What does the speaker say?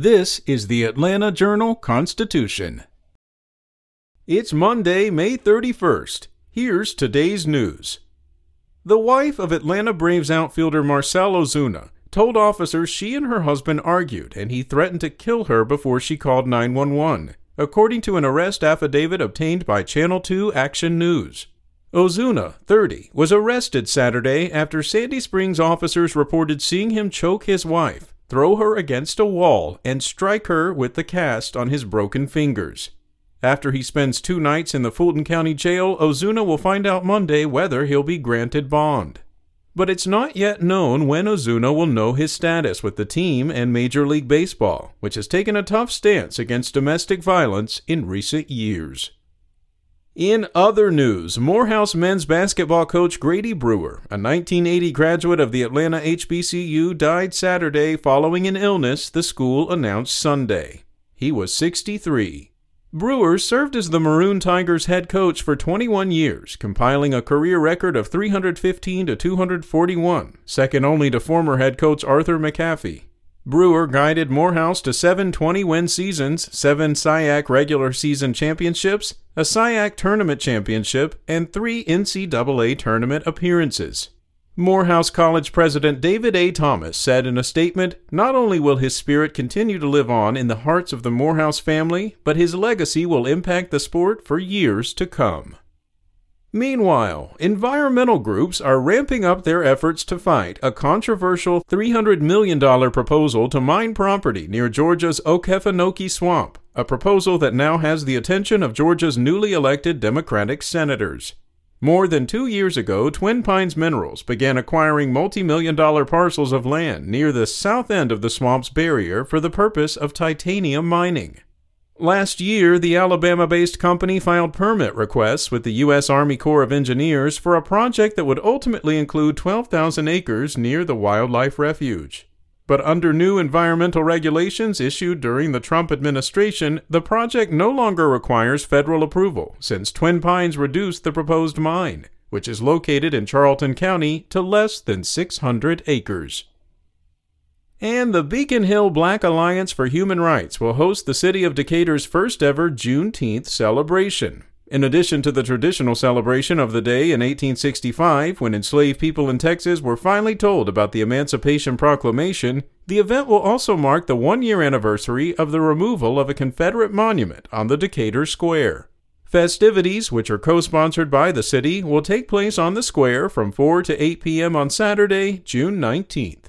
This is the Atlanta Journal Constitution. It's Monday, May 31st. Here's today's news. The wife of Atlanta Braves outfielder Marcell Ozuna told officers she and her husband argued and he threatened to kill her before she called 911, according to an arrest affidavit obtained by Channel 2 Action News. Ozuna, 30, was arrested Saturday after Sandy Springs officers reported seeing him choke his wife throw her against a wall, and strike her with the cast on his broken fingers. After he spends two nights in the Fulton County Jail, Ozuna will find out Monday whether he'll be granted bond. But it's not yet known when Ozuna will know his status with the team and Major League Baseball, which has taken a tough stance against domestic violence in recent years. In other news, Morehouse men's basketball coach Grady Brewer, a 1980 graduate of the Atlanta HBCU, died Saturday following an illness, the school announced Sunday. He was 63. Brewer served as the Maroon Tigers head coach for 21 years, compiling a career record of 315 to 241, second only to former head coach Arthur McAfee. Brewer guided Morehouse to seven 20 win seasons, seven SIAC regular season championships, a SIAC tournament championship, and three NCAA tournament appearances. Morehouse College President David A. Thomas said in a statement Not only will his spirit continue to live on in the hearts of the Morehouse family, but his legacy will impact the sport for years to come. Meanwhile, environmental groups are ramping up their efforts to fight a controversial $300 million proposal to mine property near Georgia's Okefenokee Swamp, a proposal that now has the attention of Georgia's newly elected Democratic senators. More than two years ago, Twin Pines Minerals began acquiring multi million dollar parcels of land near the south end of the swamp's barrier for the purpose of titanium mining. Last year, the Alabama based company filed permit requests with the U.S. Army Corps of Engineers for a project that would ultimately include 12,000 acres near the wildlife refuge. But under new environmental regulations issued during the Trump administration, the project no longer requires federal approval since Twin Pines reduced the proposed mine, which is located in Charlton County, to less than 600 acres. And the Beacon Hill Black Alliance for Human Rights will host the city of Decatur's first ever Juneteenth celebration. In addition to the traditional celebration of the day in 1865, when enslaved people in Texas were finally told about the Emancipation Proclamation, the event will also mark the one year anniversary of the removal of a Confederate monument on the Decatur Square. Festivities, which are co sponsored by the city, will take place on the square from 4 to 8 p.m. on Saturday, June 19th.